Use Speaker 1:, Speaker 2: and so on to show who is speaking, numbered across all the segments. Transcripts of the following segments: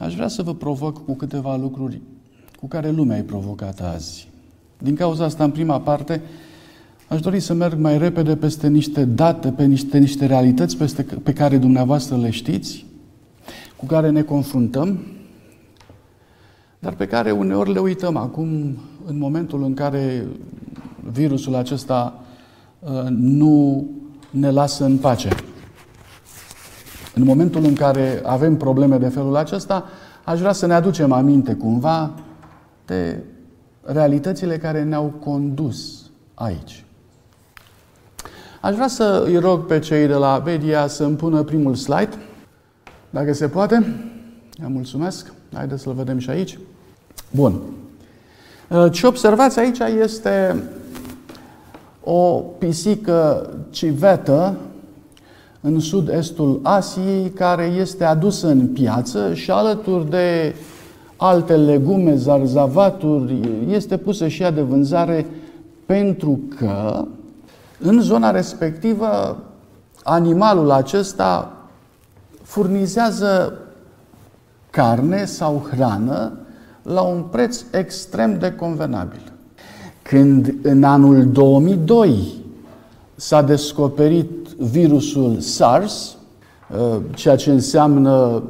Speaker 1: aș vrea să vă provoc cu câteva lucruri cu care lumea e provocată azi. Din cauza asta, în prima parte, aș dori să merg mai repede peste niște date, pe niște, niște realități peste, pe care dumneavoastră le știți, cu care ne confruntăm, dar pe care uneori le uităm acum, în momentul în care virusul acesta uh, nu ne lasă în pace. În momentul în care avem probleme de felul acesta, aș vrea să ne aducem aminte cumva de realitățile care ne-au condus aici. Aș vrea să îi rog pe cei de la media să îmi pună primul slide, dacă se poate. Vă mulțumesc. Haideți să-l vedem și aici. Bun. Ce observați aici este o pisică civetă în sud-estul Asiei care este adusă în piață și alături de alte legume, zarzavaturi, este pusă și ea de vânzare pentru că în zona respectivă animalul acesta furnizează carne sau hrană la un preț extrem de convenabil. Când în anul 2002 s-a descoperit virusul SARS, uh, ceea ce înseamnă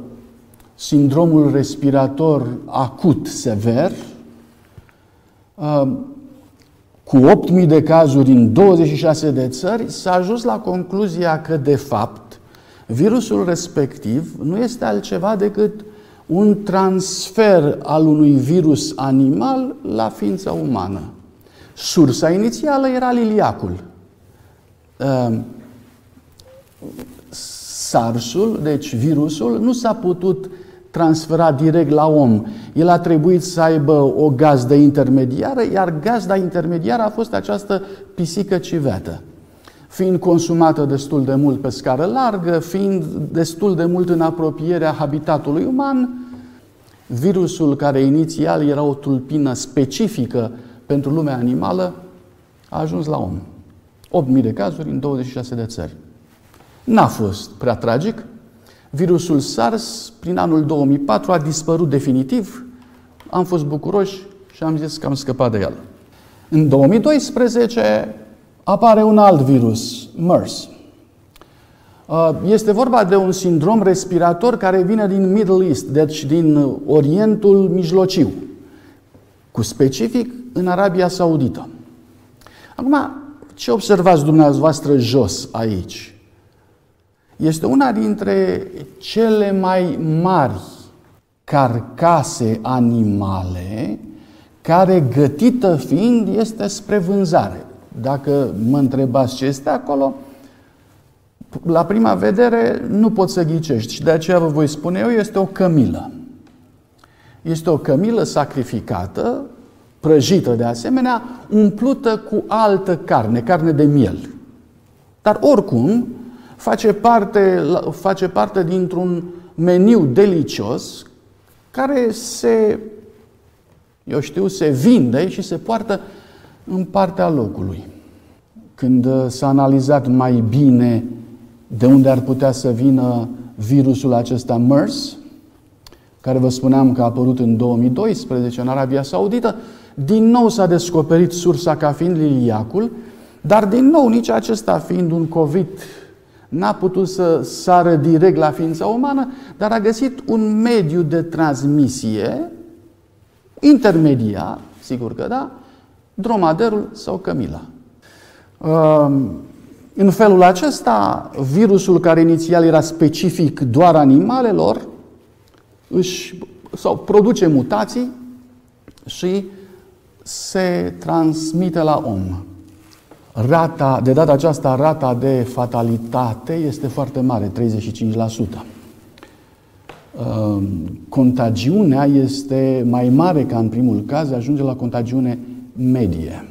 Speaker 1: sindromul respirator acut sever, uh, cu 8.000 de cazuri în 26 de țări, s-a ajuns la concluzia că, de fapt, virusul respectiv nu este altceva decât un transfer al unui virus animal la ființa umană. Sursa inițială era liliacul. Ehm, SARS-ul, deci virusul, nu s-a putut transfera direct la om. El a trebuit să aibă o gazdă intermediară, iar gazda intermediară a fost această pisică civetă. Fiind consumată destul de mult pe scară largă, fiind destul de mult în apropierea habitatului uman, virusul care inițial era o tulpină specifică pentru lumea animală, a ajuns la om. 8.000 de cazuri în 26 de țări. N-a fost prea tragic. Virusul SARS, prin anul 2004, a dispărut definitiv. Am fost bucuroși și am zis că am scăpat de el. În 2012 apare un alt virus, MERS. Uh, este vorba de un sindrom respirator care vine din Middle East, deci din Orientul Mijlociu, cu specific în Arabia Saudită. Acum, ce observați dumneavoastră jos aici? Este una dintre cele mai mari carcase animale care, gătită fiind, este spre vânzare. Dacă mă întrebați ce este acolo, la prima vedere nu poți să ghicești și de aceea vă voi spune eu, este o cămilă. Este o cămilă sacrificată, prăjită de asemenea, umplută cu altă carne, carne de miel. Dar oricum, face parte, face parte dintr-un meniu delicios care se, eu știu, se vinde și se poartă în partea locului. Când s-a analizat mai bine de unde ar putea să vină virusul acesta MERS, care vă spuneam că a apărut în 2012 în Arabia Saudită, din nou s-a descoperit sursa ca fiind liliacul, dar din nou nici acesta fiind un COVID n-a putut să sară direct la ființa umană, dar a găsit un mediu de transmisie intermediar, sigur că da, dromaderul sau cămila. În felul acesta, virusul care inițial era specific doar animalelor, își, sau produce mutații și se transmite la om. Rata, de data aceasta, rata de fatalitate este foarte mare, 35%. Contagiunea este mai mare ca în primul caz, ajunge la contagiune medie.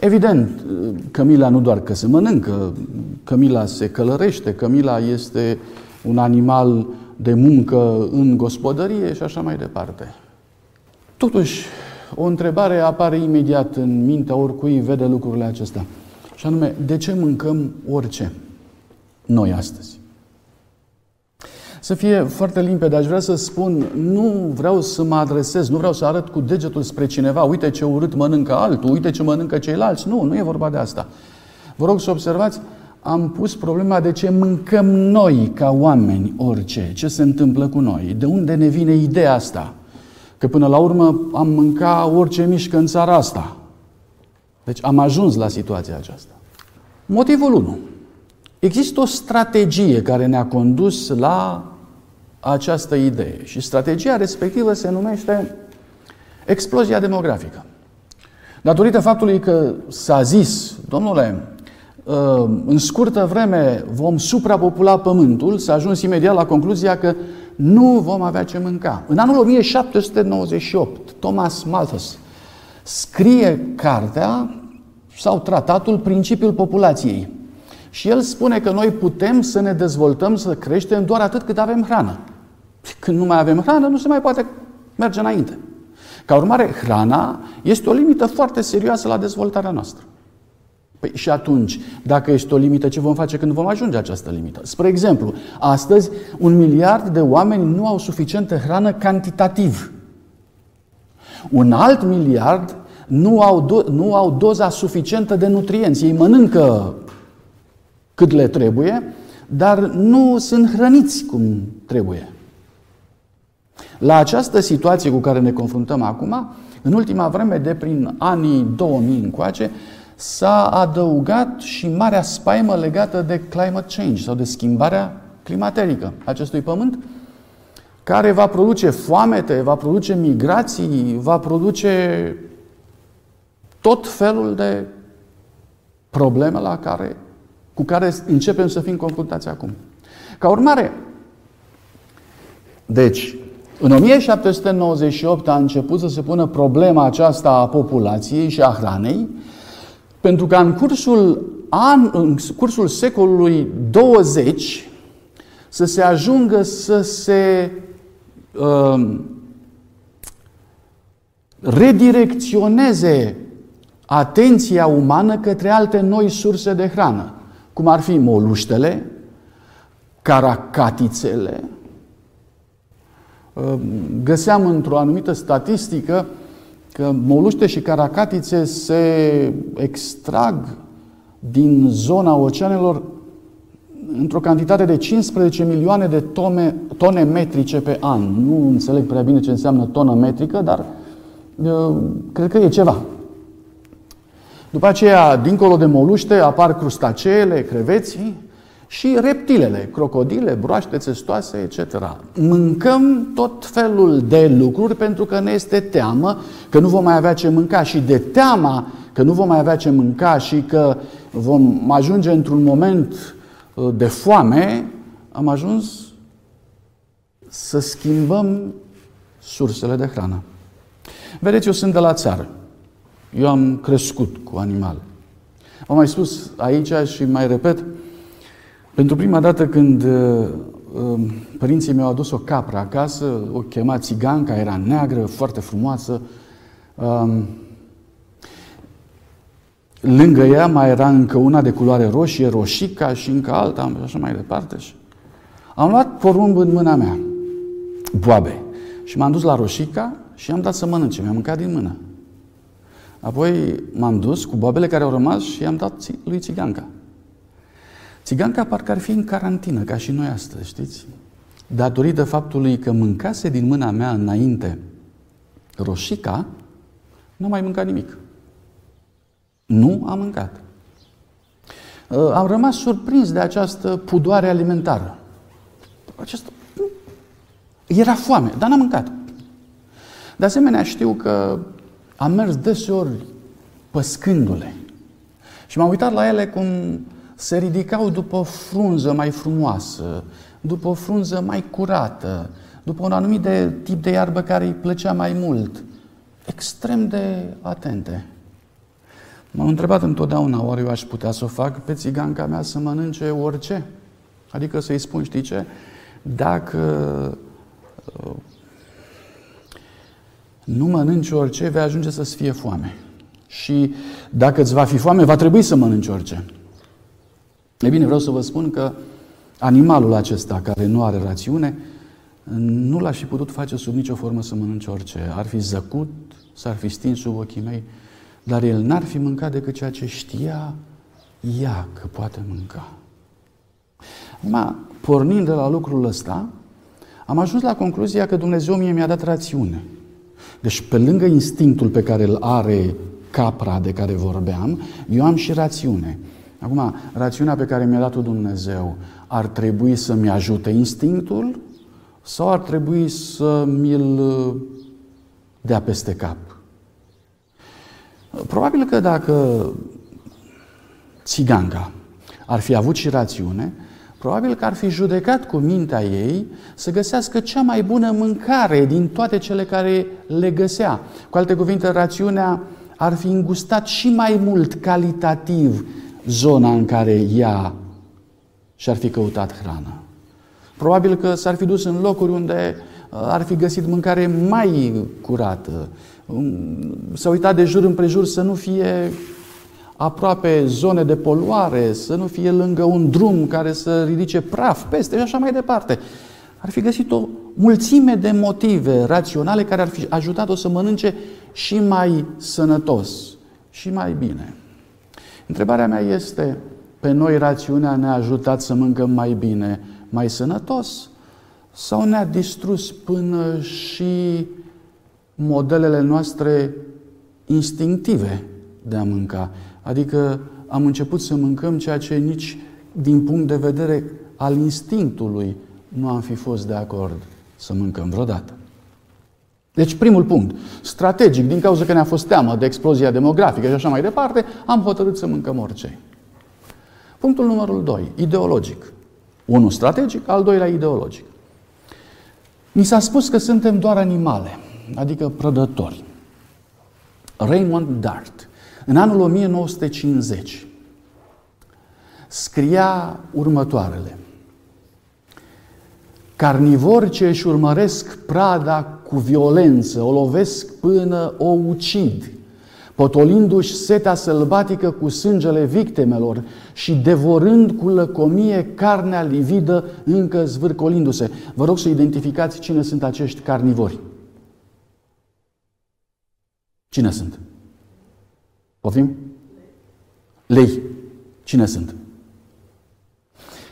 Speaker 1: Evident, cămila nu doar că se mănâncă, cămila se călărește, cămila este un animal de muncă în gospodărie și așa mai departe. Totuși, o întrebare apare imediat în mintea oricui vede lucrurile acestea. Și anume, de ce mâncăm orice noi astăzi? Să fie foarte limpede, aș vrea să spun, nu vreau să mă adresez, nu vreau să arăt cu degetul spre cineva, uite ce urât mănâncă altul, uite ce mănâncă ceilalți. Nu, nu e vorba de asta. Vă rog să observați, am pus problema de ce mâncăm noi ca oameni orice, ce se întâmplă cu noi, de unde ne vine ideea asta, că până la urmă am mânca orice mișcă în țara asta. Deci am ajuns la situația aceasta. Motivul 1. Există o strategie care ne-a condus la această idee și strategia respectivă se numește explozia demografică. Datorită faptului că s-a zis, domnule, ă, în scurtă vreme vom suprapopula Pământul, s-a ajuns imediat la concluzia că nu vom avea ce mânca. În anul 1798, Thomas Malthus scrie cartea sau tratatul Principiul Populației. Și el spune că noi putem să ne dezvoltăm, să creștem doar atât cât avem hrană. Când nu mai avem hrană, nu se mai poate merge înainte. Ca urmare, hrana este o limită foarte serioasă la dezvoltarea noastră. Păi și atunci, dacă este o limită, ce vom face când vom ajunge această limită? Spre exemplu, astăzi un miliard de oameni nu au suficientă hrană cantitativ. Un alt miliard nu au, do- nu au doza suficientă de nutrienți. Ei mănâncă cât le trebuie, dar nu sunt hrăniți cum trebuie. La această situație cu care ne confruntăm acum, în ultima vreme, de prin anii 2000 încoace, s-a adăugat și marea spaimă legată de climate change sau de schimbarea climaterică acestui pământ, care va produce foamete, va produce migrații, va produce tot felul de probleme la care, cu care începem să fim confruntați acum. Ca urmare, deci, în 1798 a început să se pună problema aceasta a populației și a hranei, pentru că în cursul, an, în cursul secolului 20 să se ajungă să se uh, redirecționeze atenția umană către alte noi surse de hrană, cum ar fi moluștele, caracatițele. Ă, găseam într-o anumită statistică că moluște și caracatițe se extrag din zona oceanelor într-o cantitate de 15 milioane de tone, tone metrice pe an. Nu înțeleg prea bine ce înseamnă tonă metrică, dar ă, cred că e ceva. După aceea, dincolo de moluște, apar crustaceele, creveții și reptilele, crocodile, broaște țestoase, etc. Mâncăm tot felul de lucruri pentru că ne este teamă că nu vom mai avea ce mânca și de teama că nu vom mai avea ce mânca și că vom ajunge într-un moment uh, de foame, am ajuns să schimbăm sursele de hrană. Vedeți, eu sunt de la țară. Eu am crescut cu animale. Am mai spus aici și mai repet, pentru prima dată când uh, um, părinții mi-au adus o capră acasă, o chema țiganca, era neagră, foarte frumoasă. Um, lângă ea mai era încă una de culoare roșie, roșica și încă alta, și așa mai departe. Și am luat porumb în mâna mea, boabe, și m-am dus la roșica și am dat să mănânce. Mi-am mâncat din mână. Apoi m-am dus cu boabele care au rămas și i-am dat lui Țiganca. Țiganca parcă ar fi în carantină, ca și noi astăzi, știți? Datorită faptului că mâncase din mâna mea înainte roșica, nu mai mâncat nimic. Nu am mâncat. Uh, am rămas surprins de această pudoare alimentară. Această... Era foame, dar n-am mâncat. De asemenea, știu că am mers deseori păscându-le. Și m-am uitat la ele cum se ridicau după o frunză mai frumoasă, după o frunză mai curată, după un anumit de tip de iarbă care îi plăcea mai mult. Extrem de atente. M-am întrebat întotdeauna, oare eu aș putea să o fac pe țiganca mea să mănânce orice? Adică să-i spun, știi ce? Dacă uh, nu mănânci orice, vei ajunge să-ți fie foame. Și dacă îți va fi foame, va trebui să mănânci orice. E bine, vreau să vă spun că animalul acesta care nu are rațiune, nu l-aș fi putut face sub nicio formă să mănânce orice. Ar fi zăcut, s-ar fi stins sub ochii mei, dar el n-ar fi mâncat decât ceea ce știa ea că poate mânca. Acum, pornind de la lucrul ăsta, am ajuns la concluzia că Dumnezeu mie mi-a dat rațiune. Deci, pe lângă instinctul pe care îl are capra de care vorbeam, eu am și rațiune. Acum, rațiunea pe care mi-a dat-o Dumnezeu ar trebui să-mi ajute instinctul sau ar trebui să mi-l uh, dea peste cap? Probabil că dacă țiganca ar fi avut și rațiune, probabil că ar fi judecat cu mintea ei să găsească cea mai bună mâncare din toate cele care le găsea. Cu alte cuvinte, rațiunea ar fi îngustat și mai mult calitativ zona în care ea și-ar fi căutat hrană. Probabil că s-ar fi dus în locuri unde uh, ar fi găsit mâncare mai curată. Um, s-a uitat de jur împrejur să nu fie aproape zone de poluare, să nu fie lângă un drum care să ridice praf peste și așa mai departe. Ar fi găsit o mulțime de motive raționale care ar fi ajutat-o să mănânce și mai sănătos și mai bine. Întrebarea mea este, pe noi rațiunea ne-a ajutat să mâncăm mai bine, mai sănătos sau ne-a distrus până și modelele noastre instinctive de a mânca? Adică am început să mâncăm ceea ce nici din punct de vedere al instinctului nu am fi fost de acord să mâncăm vreodată. Deci, primul punct, strategic, din cauza că ne-a fost teamă de explozia demografică și așa mai departe, am hotărât să mâncăm orice. Punctul numărul 2, ideologic. Unul strategic, al doilea ideologic. Mi s-a spus că suntem doar animale, adică prădători. Raymond Dart, în anul 1950, scria următoarele. Carnivori ce își urmăresc prada cu violență, o lovesc până o ucid, potolindu-și setea sălbatică cu sângele victimelor și devorând cu lăcomie carnea lividă încă zvârcolindu-se. Vă rog să identificați cine sunt acești carnivori. Cine sunt? Poftim? Lei. Cine sunt?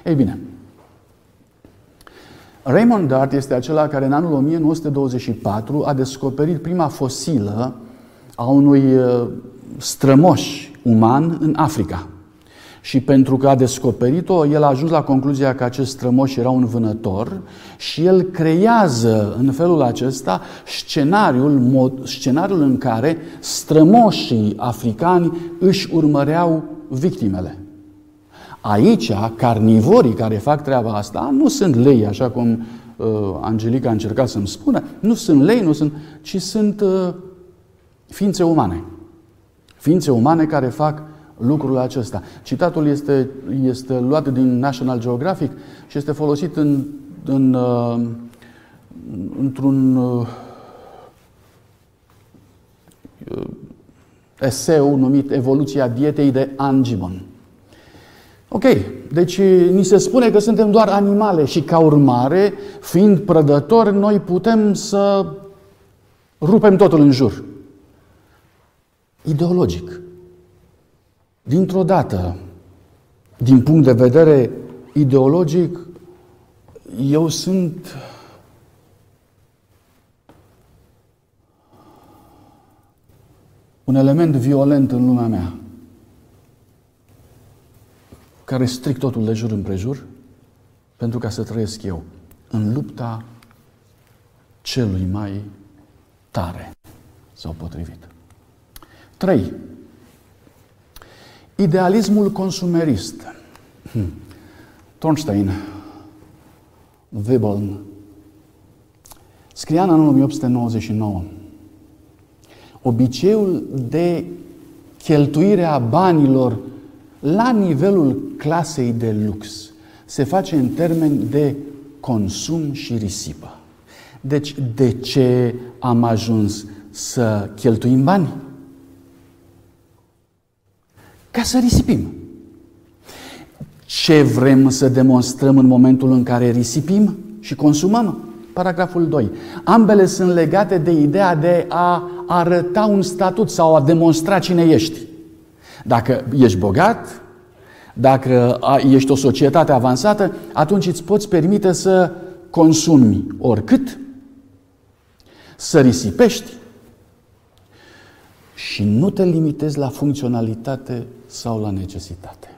Speaker 1: Ei bine, Raymond Dart este acela care în anul 1924 a descoperit prima fosilă a unui uh, strămoș uman în Africa. Și pentru că a descoperit-o, el a ajuns la concluzia că acest strămoș era un vânător și el creează în felul acesta scenariul, mod, scenariul în care strămoșii africani își urmăreau victimele. Aici, carnivorii care fac treaba asta nu sunt lei, așa cum uh, Angelica a încercat să-mi spună, nu sunt lei, nu sunt, ci sunt uh, ființe umane. Ființe umane care fac lucrul acesta. Citatul este, este luat din National Geographic și este folosit în, în, uh, într-un uh, eseu numit Evoluția dietei de Angibon. Ok, deci ni se spune că suntem doar animale și ca urmare, fiind prădători, noi putem să rupem totul în jur. Ideologic. Dintr-o dată, din punct de vedere ideologic, eu sunt un element violent în lumea mea care stric totul de jur împrejur pentru ca să trăiesc eu în lupta celui mai tare sau potrivit. 3. Idealismul consumerist. Hmm. Thornstein, Veblen, scria în anul 1899 obiceiul de cheltuire a banilor la nivelul clasei de lux se face în termeni de consum și risipă. Deci, de ce am ajuns să cheltuim bani? Ca să risipim. Ce vrem să demonstrăm în momentul în care risipim și consumăm? Paragraful 2. Ambele sunt legate de ideea de a arăta un statut sau a demonstra cine ești. Dacă ești bogat, dacă ești o societate avansată, atunci îți poți permite să consumi oricât, să risipești și nu te limitezi la funcționalitate sau la necesitate.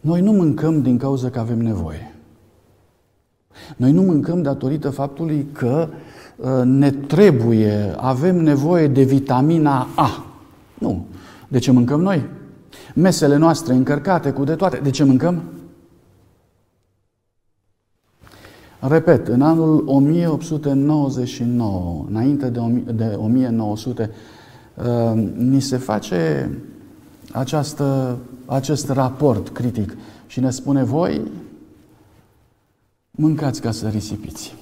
Speaker 1: Noi nu mâncăm din cauza că avem nevoie. Noi nu mâncăm datorită faptului că uh, ne trebuie, avem nevoie de vitamina A. Nu. De ce mâncăm noi? Mesele noastre încărcate cu de toate. De ce mâncăm? Repet, în anul 1899, înainte de 1900, uh, ni se face această, acest raport critic și ne spune voi mâncați ca să risipiți.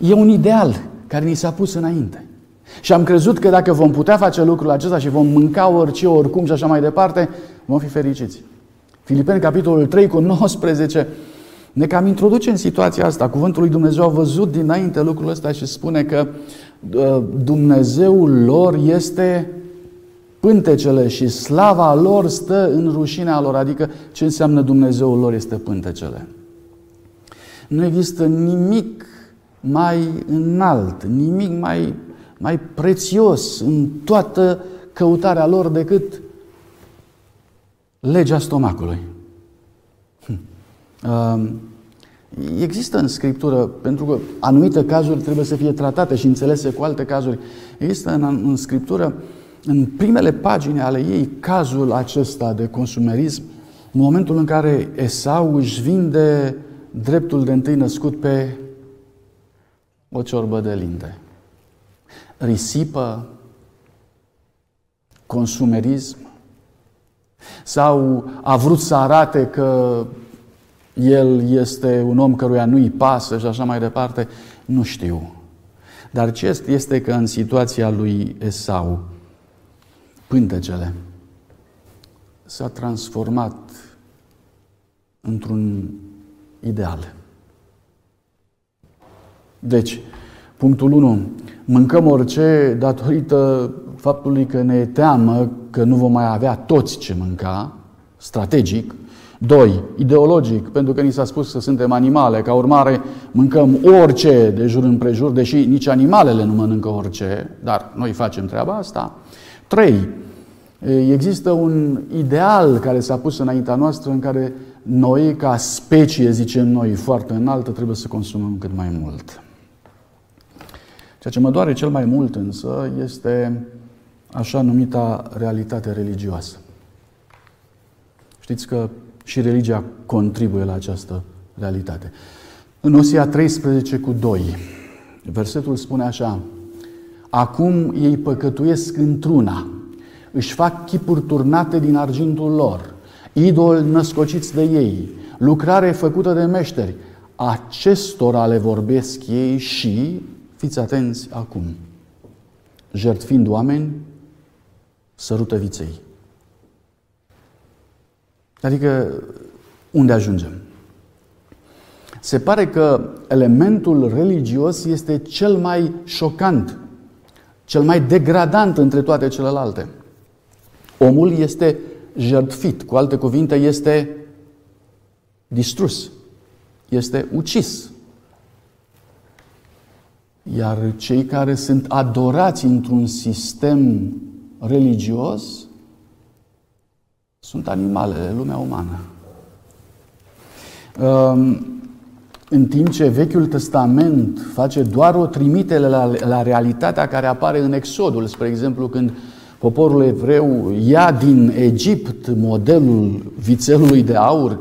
Speaker 1: E un ideal care ni s-a pus înainte. Și am crezut că dacă vom putea face lucrul acesta și vom mânca orice, oricum și așa mai departe, vom fi fericiți. Filipeni, capitolul 3 cu 19, ne cam introduce în situația asta. Cuvântul lui Dumnezeu a văzut dinainte lucrul ăsta și spune că uh, Dumnezeul lor este pântecele și slava lor stă în rușinea lor. Adică ce înseamnă Dumnezeul lor este pântecele. Nu există nimic mai înalt, nimic mai, mai prețios în toată căutarea lor decât legea stomacului. Hm. Um, există în Scriptură, pentru că anumite cazuri trebuie să fie tratate și înțelese cu alte cazuri, există în, în Scriptură în primele pagini ale ei cazul acesta de consumerism, în momentul în care Esau își vinde dreptul de întâi născut pe o ciorbă de linde. Risipă, consumerism, sau a vrut să arate că el este un om căruia nu-i pasă și așa mai departe, nu știu. Dar ce este că în situația lui Esau, pântecele s-a transformat într-un ideal. Deci, punctul 1. Mâncăm orice datorită faptului că ne teamă că nu vom mai avea toți ce mânca, strategic. 2. Ideologic, pentru că ni s-a spus că suntem animale, ca urmare mâncăm orice de jur împrejur, deși nici animalele nu mănâncă orice, dar noi facem treaba asta. 3. Există un ideal care s-a pus înaintea noastră în care noi, ca specie, zicem noi, foarte înaltă, trebuie să consumăm cât mai mult. Ceea ce mă doare cel mai mult însă este așa numita realitate religioasă. Știți că și religia contribuie la această realitate. În Osia 13 cu 2, versetul spune așa, Acum ei păcătuiesc într-una, își fac chipuri turnate din argintul lor, idoli născociți de ei, lucrare făcută de meșteri. Acestora le vorbesc ei și, fiți atenți acum, jertfind oameni, sărută viței. Adică, unde ajungem? Se pare că elementul religios este cel mai șocant cel mai degradant între toate celelalte. Omul este jertfit, cu alte cuvinte, este distrus, este ucis. Iar cei care sunt adorați într-un sistem religios sunt animalele, lumea umană. Um, în timp ce Vechiul Testament face doar o trimitere la, la realitatea care apare în Exodul, spre exemplu, când poporul evreu ia din Egipt modelul vițelului de aur,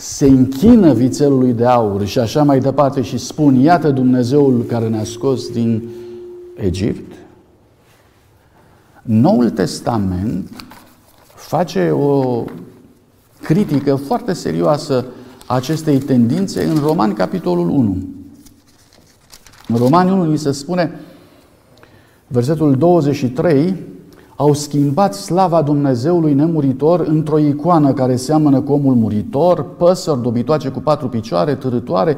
Speaker 1: se închină vițelului de aur și așa mai departe și spun, iată Dumnezeul care ne-a scos din Egipt. Noul Testament face o critică foarte serioasă acestei tendințe în Romani, capitolul 1. În Romani 1 ni se spune, versetul 23, au schimbat slava Dumnezeului nemuritor într-o icoană care seamănă cu omul muritor, păsări dobitoace cu patru picioare, târătoare.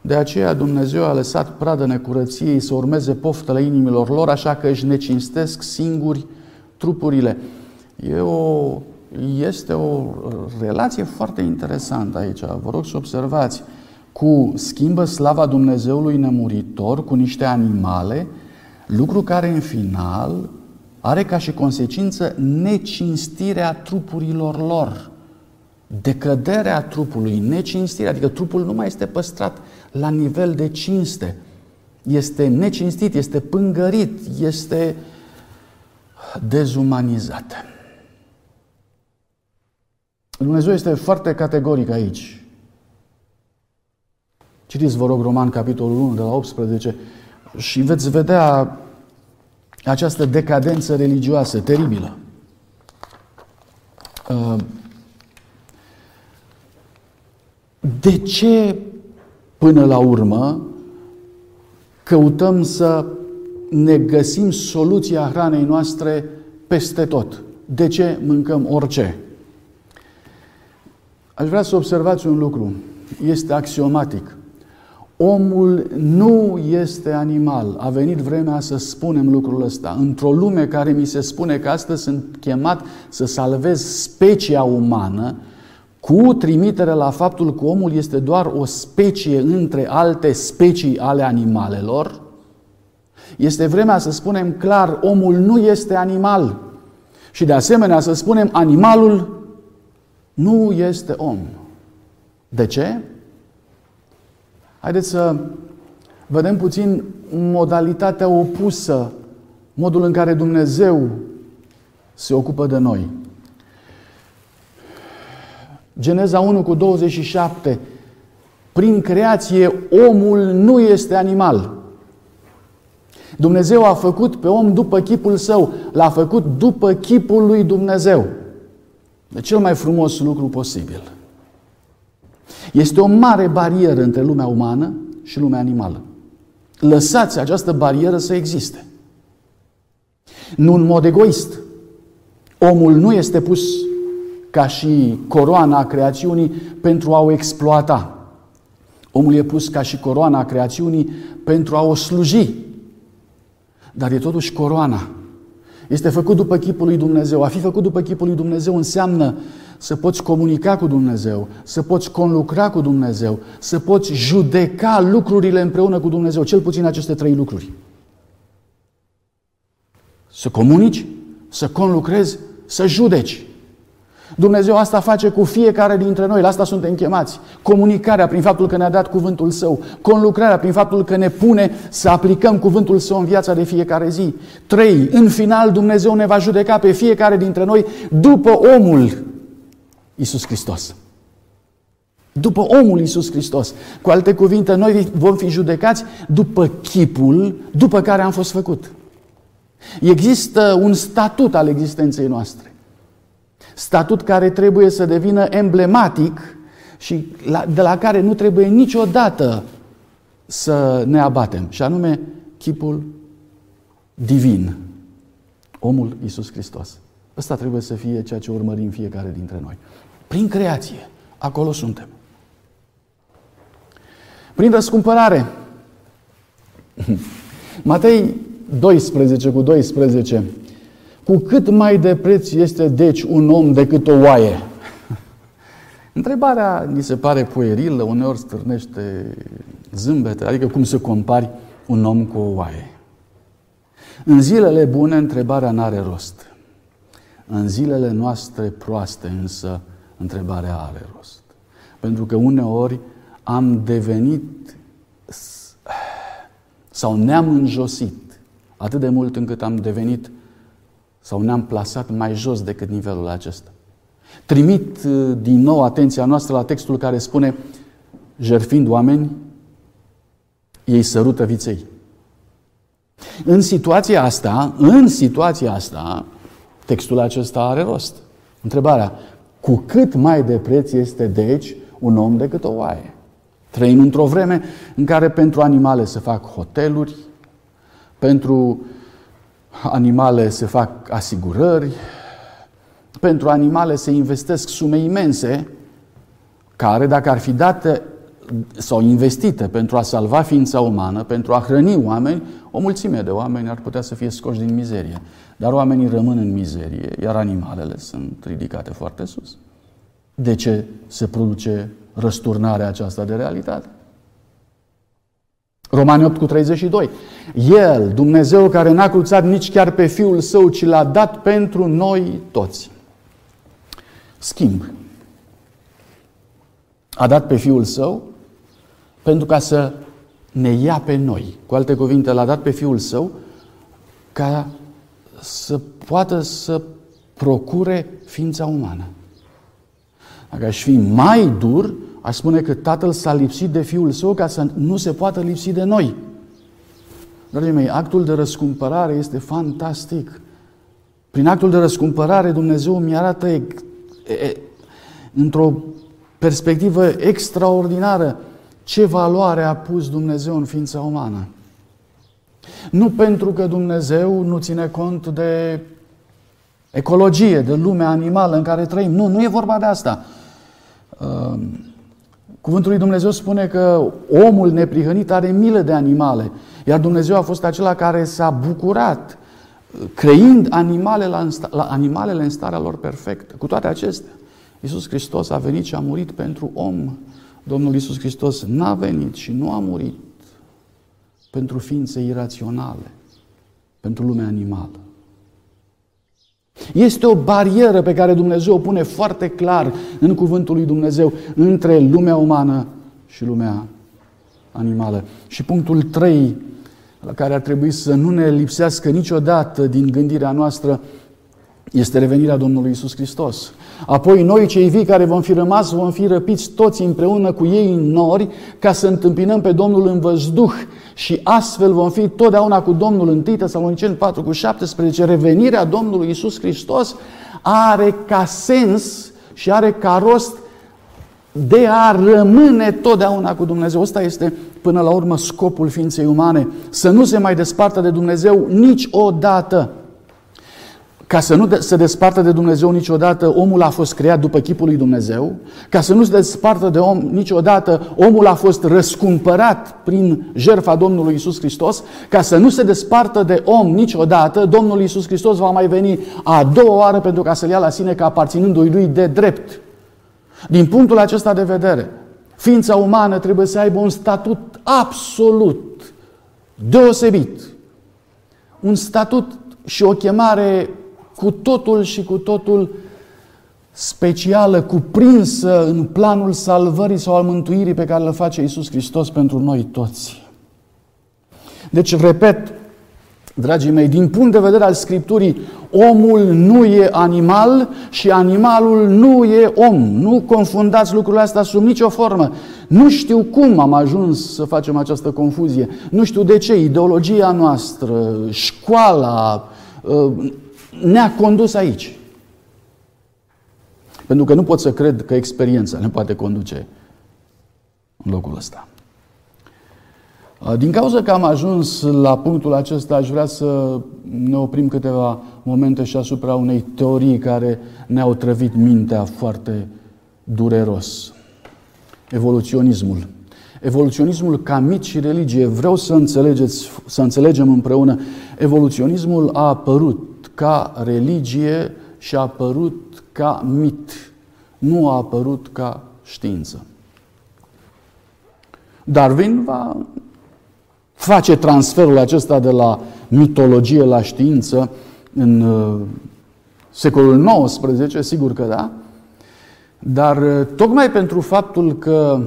Speaker 1: De aceea Dumnezeu a lăsat pradă necurăției să urmeze poftele inimilor lor, așa că își necinstesc singuri trupurile. E o, este o relație foarte interesantă aici. Vă rog să observați. Cu schimbă slava Dumnezeului nemuritor cu niște animale, lucru care în final are ca și consecință necinstirea trupurilor lor. Decăderea trupului, necinstirea, adică trupul nu mai este păstrat la nivel de cinste. Este necinstit, este pângărit, este dezumanizat. Dumnezeu este foarte categoric aici. Citiți, vă rog, Roman, capitolul 1, de la 18, și veți vedea această decadență religioasă teribilă. Uh, de ce, până la urmă, căutăm să ne găsim soluția hranei noastre peste tot? De ce mâncăm orice? Aș vrea să observați un lucru. Este axiomatic. Omul nu este animal. A venit vremea să spunem lucrul ăsta. Într-o lume care mi se spune că astăzi sunt chemat să salvez specia umană, cu trimitere la faptul că omul este doar o specie între alte specii ale animalelor, este vremea să spunem clar, omul nu este animal. Și de asemenea să spunem, animalul nu este om. De ce? Haideți să vedem puțin modalitatea opusă, modul în care Dumnezeu se ocupă de noi. Geneza 1 cu 27. Prin creație, omul nu este animal. Dumnezeu a făcut pe om după chipul său, l-a făcut după chipul lui Dumnezeu. De cel mai frumos lucru posibil. Este o mare barieră între lumea umană și lumea animală. Lăsați această barieră să existe. Nu în mod egoist. Omul nu este pus ca și coroana creațiunii pentru a o exploata. Omul e pus ca și coroana creațiunii pentru a o sluji. Dar e totuși coroana. Este făcut după chipul lui Dumnezeu. A fi făcut după chipul lui Dumnezeu înseamnă să poți comunica cu Dumnezeu, să poți conlucra cu Dumnezeu, să poți judeca lucrurile împreună cu Dumnezeu, cel puțin aceste trei lucruri. Să comunici, să conlucrezi, să judeci. Dumnezeu asta face cu fiecare dintre noi, la asta suntem chemați. Comunicarea prin faptul că ne-a dat cuvântul Său, conlucrarea prin faptul că ne pune să aplicăm cuvântul Său în viața de fiecare zi. Trei, în final Dumnezeu ne va judeca pe fiecare dintre noi după omul Iisus Hristos. După omul Iisus Hristos. Cu alte cuvinte, noi vom fi judecați după chipul după care am fost făcut. Există un statut al existenței noastre. Statut care trebuie să devină emblematic și de la care nu trebuie niciodată să ne abatem, și anume chipul divin, omul Iisus Hristos. Ăsta trebuie să fie ceea ce urmărim fiecare dintre noi. Prin creație. Acolo suntem. Prin răscumpărare. Matei 12 cu 12. Cu cât mai de preț este deci un om decât o oaie? Întrebarea mi se pare puerilă, uneori stârnește zâmbete, adică cum să compari un om cu o oaie. În zilele bune, întrebarea n-are rost. În zilele noastre proaste, însă, întrebarea are rost. Pentru că uneori am devenit sau ne-am înjosit atât de mult încât am devenit sau ne-am plasat mai jos decât nivelul acesta. Trimit uh, din nou atenția noastră la textul care spune jerfind oameni, ei sărută viței. În situația asta, în situația asta, textul acesta are rost. Întrebarea, cu cât mai de preț este, deci, un om decât o oaie. Trăim într-o vreme în care pentru animale se fac hoteluri, pentru animale se fac asigurări, pentru animale se investesc sume imense, care, dacă ar fi date sau investite pentru a salva ființa umană, pentru a hrăni oameni, o mulțime de oameni ar putea să fie scoși din mizerie. Dar oamenii rămân în mizerie, iar animalele sunt ridicate foarte sus. De ce se produce răsturnarea aceasta de realitate? Romani 8 cu 32. El, Dumnezeu care n-a cruțat nici chiar pe Fiul Său, ci l-a dat pentru noi toți. Schimb. A dat pe Fiul Său pentru ca să ne ia pe noi. Cu alte cuvinte, l-a dat pe Fiul Său ca să poată să procure ființa umană. Dacă aș fi mai dur, aș spune că Tatăl s-a lipsit de Fiul Său ca să nu se poată lipsi de noi. Dragii mei, actul de răscumpărare este fantastic. Prin actul de răscumpărare Dumnezeu mi arată într-o perspectivă extraordinară ce valoare a pus Dumnezeu în ființa umană. Nu pentru că Dumnezeu nu ține cont de ecologie, de lumea animală în care trăim. Nu, nu e vorba de asta. Uh, cuvântul lui Dumnezeu spune că omul neprihănit are milă de animale, iar Dumnezeu a fost acela care s-a bucurat creind animale la, la animalele în starea lor perfectă. Cu toate acestea, Iisus Hristos a venit și a murit pentru om. Domnul Iisus Hristos n-a venit și nu a murit pentru ființe iraționale, pentru lumea animală. Este o barieră pe care Dumnezeu o pune foarte clar în cuvântul lui Dumnezeu între lumea umană și lumea animală. Și punctul 3, la care ar trebui să nu ne lipsească niciodată din gândirea noastră, este revenirea Domnului Isus Hristos. Apoi noi, cei vii care vom fi rămas, vom fi răpiți toți împreună cu ei în nori ca să întâmpinăm pe Domnul în văzduh și astfel vom fi totdeauna cu Domnul în Tita Saloniceni 4 cu 17. Revenirea Domnului Isus Hristos are ca sens și are ca rost de a rămâne totdeauna cu Dumnezeu. Ăsta este până la urmă scopul ființei umane, să nu se mai despartă de Dumnezeu niciodată. Ca să nu se despartă de Dumnezeu niciodată, omul a fost creat după chipul lui Dumnezeu. Ca să nu se despartă de om niciodată, omul a fost răscumpărat prin jertfa Domnului Isus Hristos. Ca să nu se despartă de om niciodată, Domnul Isus Hristos va mai veni a doua oară pentru ca să-l ia la sine ca aparținându-i lui de drept. Din punctul acesta de vedere, ființa umană trebuie să aibă un statut absolut deosebit. Un statut și o chemare cu totul și cu totul specială, cuprinsă în planul salvării sau al mântuirii pe care le face Isus Hristos pentru noi toți. Deci, repet, dragii mei, din punct de vedere al Scripturii, omul nu e animal și animalul nu e om. Nu confundați lucrurile astea sub nicio formă. Nu știu cum am ajuns să facem această confuzie. Nu știu de ce. Ideologia noastră, școala, ne-a condus aici. Pentru că nu pot să cred că experiența ne poate conduce în locul ăsta. Din cauza că am ajuns la punctul acesta, aș vrea să ne oprim câteva momente și asupra unei teorii care ne-au trăvit mintea foarte dureros. Evoluționismul. Evoluționismul ca mit și religie. Vreau să înțelegeți, să înțelegem împreună. Evoluționismul a apărut ca religie și a apărut ca mit, nu a apărut ca știință. Darwin va face transferul acesta de la mitologie la știință în uh, secolul XIX, sigur că da, dar uh, tocmai pentru faptul că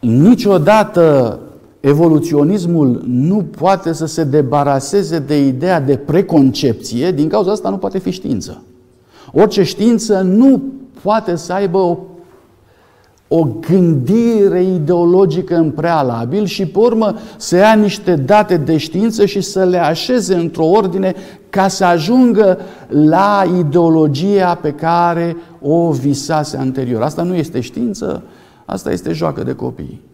Speaker 1: niciodată evoluționismul nu poate să se debaraseze de ideea de preconcepție, din cauza asta nu poate fi știință. Orice știință nu poate să aibă o, o gândire ideologică în prealabil și pe urmă să ia niște date de știință și să le așeze într-o ordine ca să ajungă la ideologia pe care o visase anterior. Asta nu este știință, asta este joacă de copii.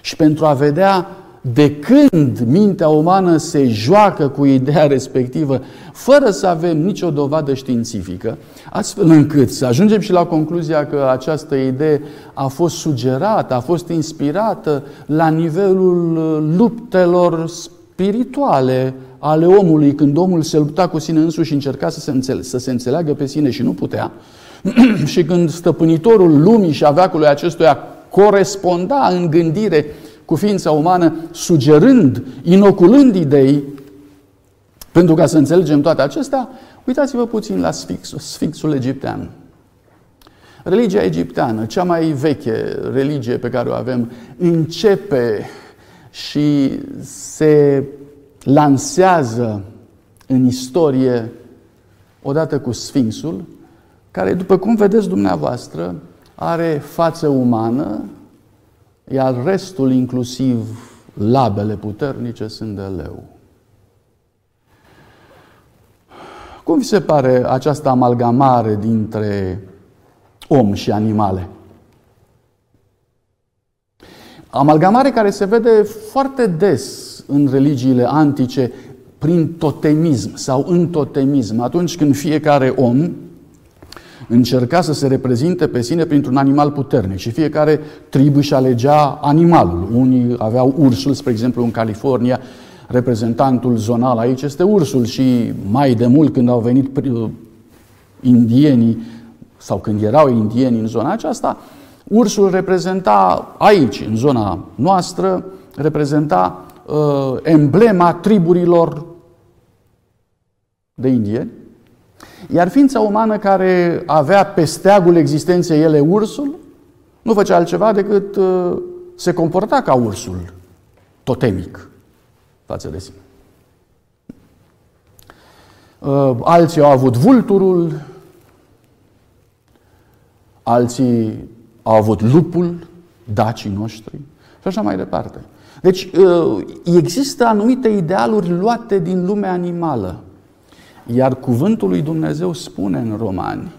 Speaker 1: Și pentru a vedea de când mintea umană se joacă cu ideea respectivă, fără să avem nicio dovadă științifică, astfel încât să ajungem și la concluzia că această idee a fost sugerată, a fost inspirată la nivelul luptelor spirituale ale omului, când omul se lupta cu sine însuși și încerca să se, înțele- să se înțeleagă pe sine și nu putea, și când stăpânitorul lumii și a veacului acestuia coresponda în gândire cu ființa umană, sugerând, inoculând idei, pentru ca să înțelegem toate acestea, uitați-vă puțin la Sfinxul, Sfinxul egiptean. Religia egipteană, cea mai veche religie pe care o avem, începe și se lansează în istorie odată cu Sfinxul, care, după cum vedeți dumneavoastră, are față umană, iar restul, inclusiv labele puternice, sunt de leu. Cum vi se pare această amalgamare dintre om și animale? Amalgamare care se vede foarte des în religiile antice prin totemism sau în totemism, atunci când fiecare om încerca să se reprezinte pe sine printr-un animal puternic și fiecare tribu și alegea animalul. Unii aveau ursul, spre exemplu în California, reprezentantul zonal aici este ursul și mai de mult când au venit indienii sau când erau indieni în zona aceasta, ursul reprezenta aici, în zona noastră, reprezenta uh, emblema triburilor de indieni iar ființa umană care avea pe steagul existenței ele ursul, nu făcea altceva decât uh, se comporta ca ursul totemic față de sine. Uh, alții au avut vulturul, alții au avut lupul, dacii noștri și așa mai departe. Deci uh, există anumite idealuri luate din lumea animală iar cuvântul lui Dumnezeu spune în Romani,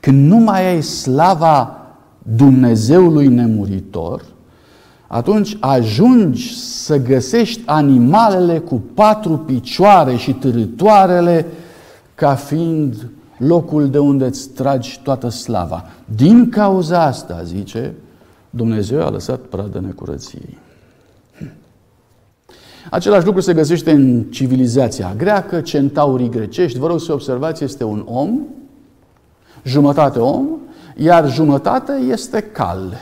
Speaker 1: când nu mai ai slava Dumnezeului nemuritor, atunci ajungi să găsești animalele cu patru picioare și târătoarele ca fiind locul de unde îți tragi toată slava. Din cauza asta, zice, Dumnezeu a lăsat pradă necurăției. Același lucru se găsește în civilizația greacă, centaurii grecești. Vă rog să observați, este un om, jumătate om, iar jumătate este cal.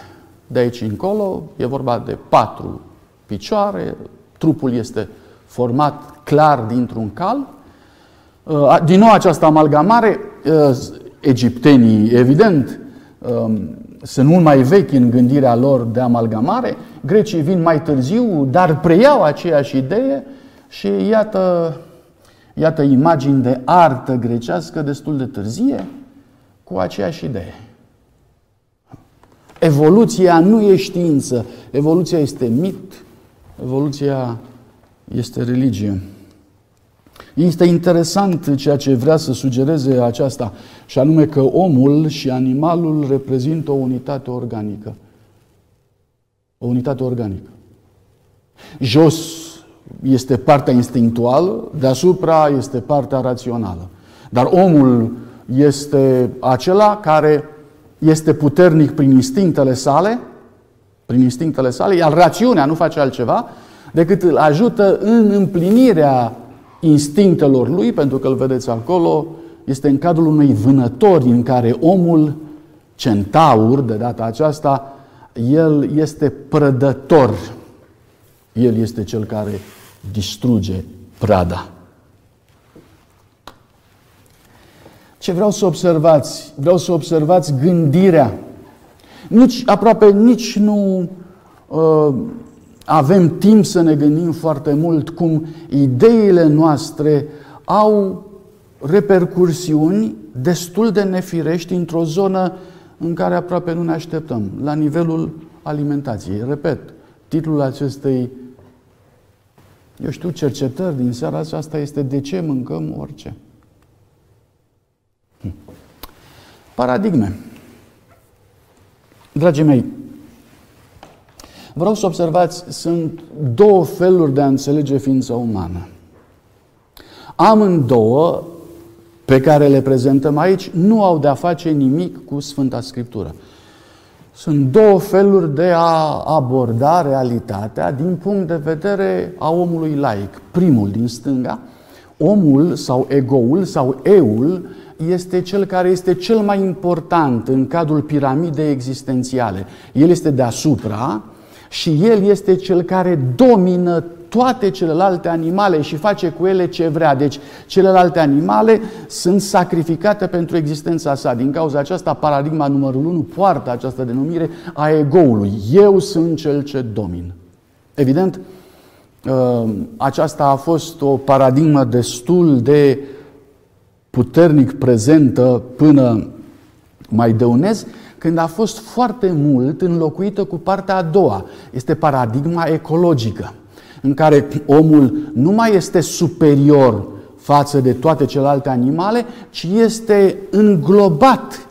Speaker 1: De aici încolo e vorba de patru picioare, trupul este format clar dintr-un cal. Uh, din nou această amalgamare, uh, egiptenii, evident, um, sunt mult mai vechi în gândirea lor de amalgamare, grecii vin mai târziu, dar preiau aceeași idee și iată, iată imagini de artă grecească destul de târzie cu aceeași idee. Evoluția nu e știință, evoluția este mit, evoluția este religie. Este interesant ceea ce vrea să sugereze aceasta, și anume că omul și animalul reprezintă o unitate organică. O unitate organică. Jos este partea instinctuală, deasupra este partea rațională. Dar omul este acela care este puternic prin instinctele sale, prin instinctele sale, iar rațiunea nu face altceva decât îl ajută în împlinirea instinctelor lui, pentru că îl vedeți acolo, este în cadrul unei vânători în care omul, centaur, de data aceasta, el este prădător. El este cel care distruge prada. Ce vreau să observați? Vreau să observați gândirea. Nici, aproape nici nu uh, avem timp să ne gândim foarte mult cum ideile noastre au repercursiuni destul de nefirești într-o zonă în care aproape nu ne așteptăm, la nivelul alimentației. Repet, titlul acestei, eu știu, cercetări din seara aceasta este De ce mâncăm orice? Hm. Paradigme. Dragii mei, Vreau să observați, sunt două feluri de a înțelege ființa umană. Amândouă, pe care le prezentăm aici, nu au de-a face nimic cu Sfânta Scriptură. Sunt două feluri de a aborda realitatea din punct de vedere a omului laic. Primul din stânga, omul sau egoul sau eul este cel care este cel mai important în cadrul piramidei existențiale. El este deasupra și el este cel care domină toate celelalte animale și face cu ele ce vrea. Deci celelalte animale sunt sacrificate pentru existența sa. Din cauza aceasta, paradigma numărul 1 poartă această denumire a egoului. Eu sunt cel ce domin. Evident, ă, aceasta a fost o paradigmă destul de puternic prezentă până mai dăunez, când a fost foarte mult înlocuită cu partea a doua. Este paradigma ecologică în care omul nu mai este superior față de toate celelalte animale, ci este înglobat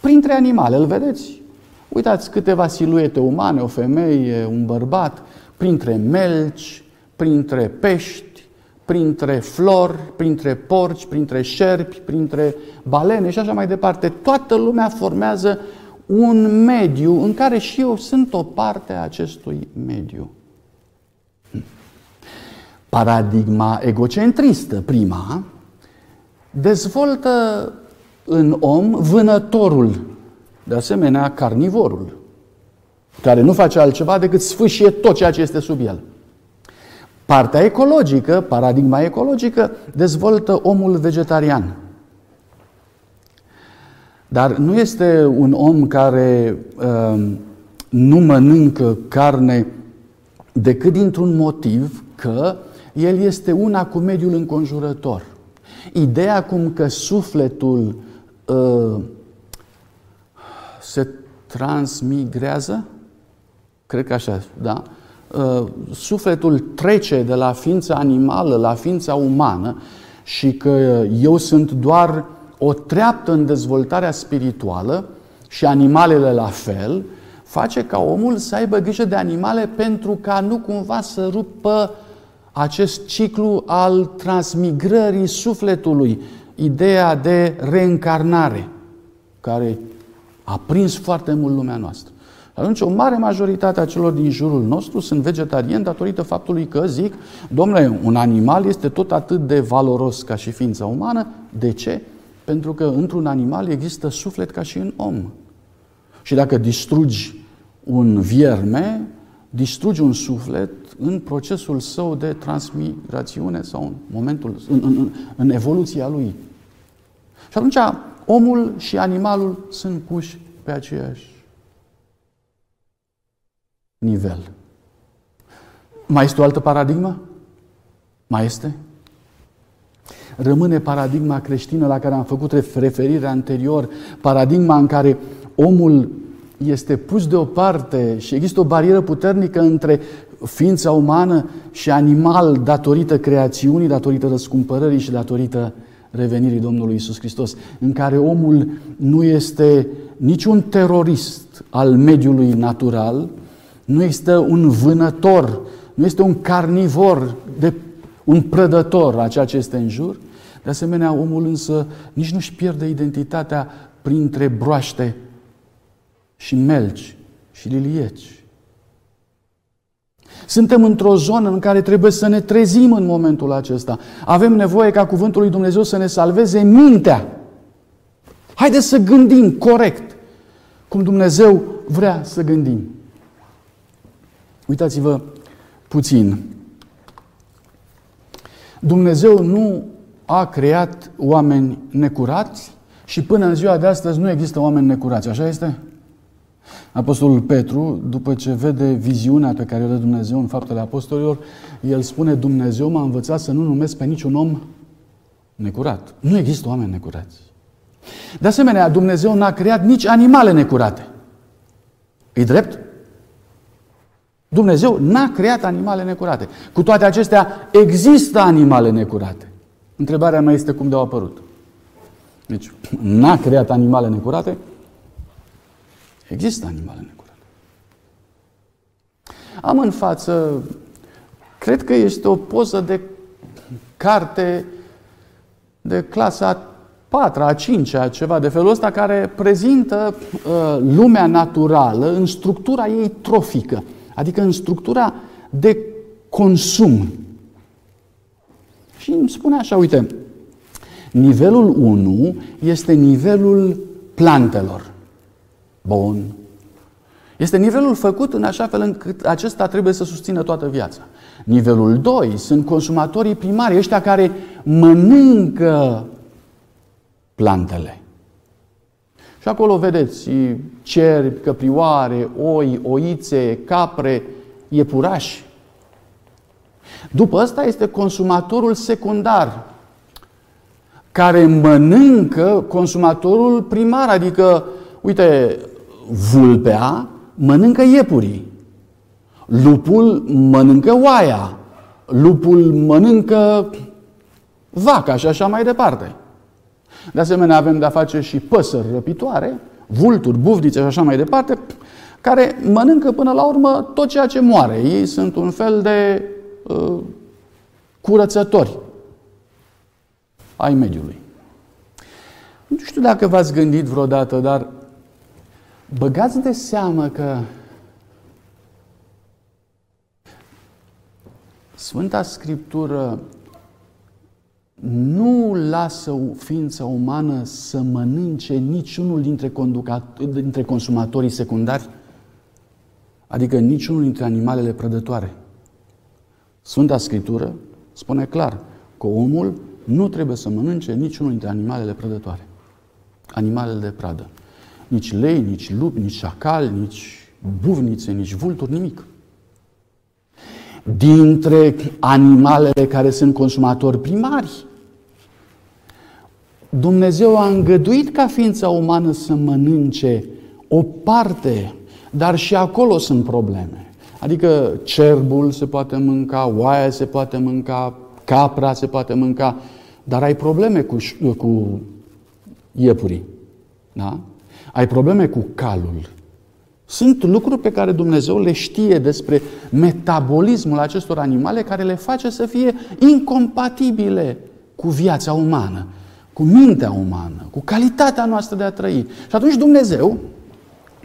Speaker 1: printre animale. Îl vedeți? Uitați câteva siluete umane, o femeie, un bărbat, printre melci, printre pești, printre flori, printre porci, printre șerpi, printre balene și așa mai departe. Toată lumea formează un mediu în care și eu sunt o parte a acestui mediu paradigma egocentristă, prima, dezvoltă în om vânătorul, de asemenea carnivorul, care nu face altceva decât sfâșie tot ceea ce este sub el. Partea ecologică, paradigma ecologică, dezvoltă omul vegetarian. Dar nu este un om care uh, nu mănâncă carne decât dintr-un motiv că el este una cu mediul înconjurător. Ideea cum că sufletul uh, se transmigrează, cred că așa, da? Uh, sufletul trece de la ființa animală la ființa umană și că eu sunt doar o treaptă în dezvoltarea spirituală și animalele la fel, face ca omul să aibă grijă de animale pentru ca nu cumva să rupă uh, acest ciclu al transmigrării sufletului, ideea de reîncarnare, care a prins foarte mult lumea noastră. Atunci, o mare majoritate a celor din jurul nostru sunt vegetariani datorită faptului că zic, domnule, un animal este tot atât de valoros ca și ființa umană. De ce? Pentru că într-un animal există suflet ca și în om. Și dacă distrugi un vierme, distrugi un suflet în procesul său de transmigrațiune sau în momentul, în, în, în evoluția lui. Și atunci omul și animalul sunt puși pe aceeași nivel. Mai este o altă paradigmă? Mai este? Rămâne paradigma creștină la care am făcut referire anterior, paradigma în care omul este pus deoparte și există o barieră puternică între ființa umană și animal datorită creațiunii, datorită răscumpărării și datorită revenirii Domnului Isus Hristos, în care omul nu este niciun terorist al mediului natural, nu este un vânător, nu este un carnivor, de, un prădător a ceea ce este în jur. De asemenea, omul însă nici nu-și pierde identitatea printre broaște și melci și lilieci. Suntem într-o zonă în care trebuie să ne trezim în momentul acesta. Avem nevoie ca Cuvântul lui Dumnezeu să ne salveze mintea. Haideți să gândim corect cum Dumnezeu vrea să gândim. Uitați-vă puțin. Dumnezeu nu a creat oameni necurați și până în ziua de astăzi nu există oameni necurați. Așa este? Apostolul Petru, după ce vede viziunea pe care o dă Dumnezeu în faptele apostolilor, el spune, Dumnezeu m-a învățat să nu numesc pe niciun om necurat. Nu există oameni necurați. De asemenea, Dumnezeu n-a creat nici animale necurate. E drept? Dumnezeu n-a creat animale necurate. Cu toate acestea, există animale necurate. Întrebarea mea este cum de-au apărut. Deci, n-a creat animale necurate, Există animale necurate. Am în față, cred că este o poză de carte de clasa 4 a 5 a ceva de felul ăsta, care prezintă uh, lumea naturală în structura ei trofică, adică în structura de consum. Și îmi spune așa, uite, nivelul 1 este nivelul plantelor. Bun. Este nivelul făcut în așa fel încât acesta trebuie să susțină toată viața. Nivelul 2 sunt consumatorii primari, ăștia care mănâncă plantele. Și acolo vedeți cerbi, căprioare, oi, oițe, capre, iepurași. După asta este consumatorul secundar, care mănâncă consumatorul primar, adică, uite, vulpea mănâncă iepurii, lupul mănâncă oaia, lupul mănâncă vaca și așa mai departe. De asemenea, avem de-a face și păsări răpitoare, vulturi, bufnițe și așa mai departe, care mănâncă până la urmă tot ceea ce moare. Ei sunt un fel de uh, curățători ai mediului. Nu știu dacă v-ați gândit vreodată, dar băgați de seamă că Sfânta Scriptură nu lasă ființa umană să mănânce niciunul dintre, dintre consumatorii secundari, adică niciunul dintre animalele prădătoare. Sfânta Scriptură spune clar că omul nu trebuie să mănânce niciunul dintre animalele prădătoare, animalele de pradă. Nici lei, nici lupi, nici șacal, nici buvnițe, nici vulturi, nimic. Dintre animalele care sunt consumatori primari, Dumnezeu a îngăduit ca ființa umană să mănânce o parte, dar și acolo sunt probleme. Adică cerbul se poate mânca, oaia se poate mânca, capra se poate mânca, dar ai probleme cu, cu iepurii. Da? Ai probleme cu calul. Sunt lucruri pe care Dumnezeu le știe despre metabolismul acestor animale care le face să fie incompatibile cu viața umană cu mintea umană, cu calitatea noastră de a trăi. Și atunci Dumnezeu,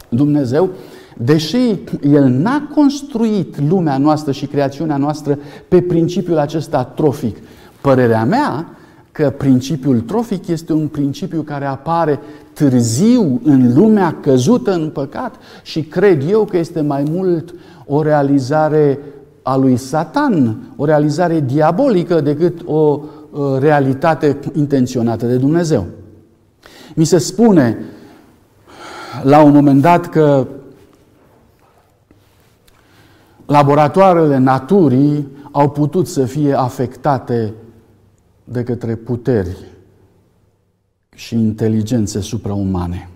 Speaker 1: Dumnezeu, deși El n-a construit lumea noastră și creațiunea noastră pe principiul acesta trofic, părerea mea că principiul trofic este un principiu care apare târziu în lumea căzută în păcat și cred eu că este mai mult o realizare a lui Satan, o realizare diabolică decât o Uh, realitate intenționată de Dumnezeu. Mi se spune la un moment dat că laboratoarele naturii au putut să fie afectate de către puteri și inteligențe supraumane.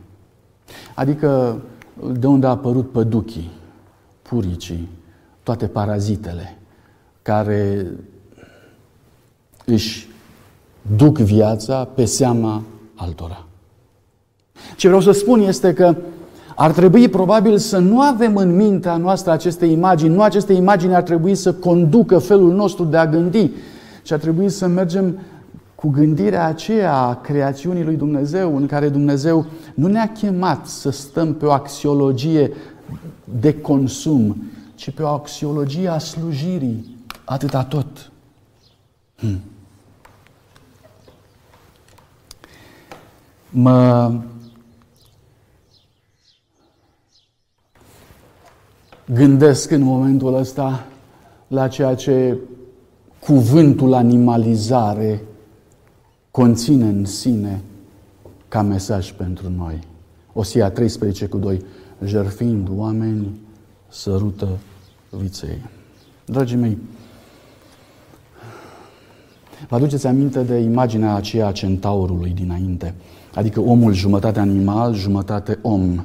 Speaker 1: Adică de unde a apărut păduchii, puricii, toate parazitele care își duc viața pe seama altora. Ce vreau să spun este că ar trebui probabil să nu avem în mintea noastră aceste imagini, nu aceste imagini ar trebui să conducă felul nostru de a gândi, ci ar trebui să mergem cu gândirea aceea a creațiunii lui Dumnezeu, în care Dumnezeu nu ne-a chemat să stăm pe o axiologie de consum, ci pe o axiologie a slujirii, atâta tot. Hmm. mă gândesc în momentul ăsta la ceea ce cuvântul animalizare conține în sine ca mesaj pentru noi. Osia 13 cu 2. Jerfind oameni, sărută viței. Dragii mei, vă aduceți aminte de imaginea aceea a centaurului dinainte? Adică omul jumătate animal, jumătate om.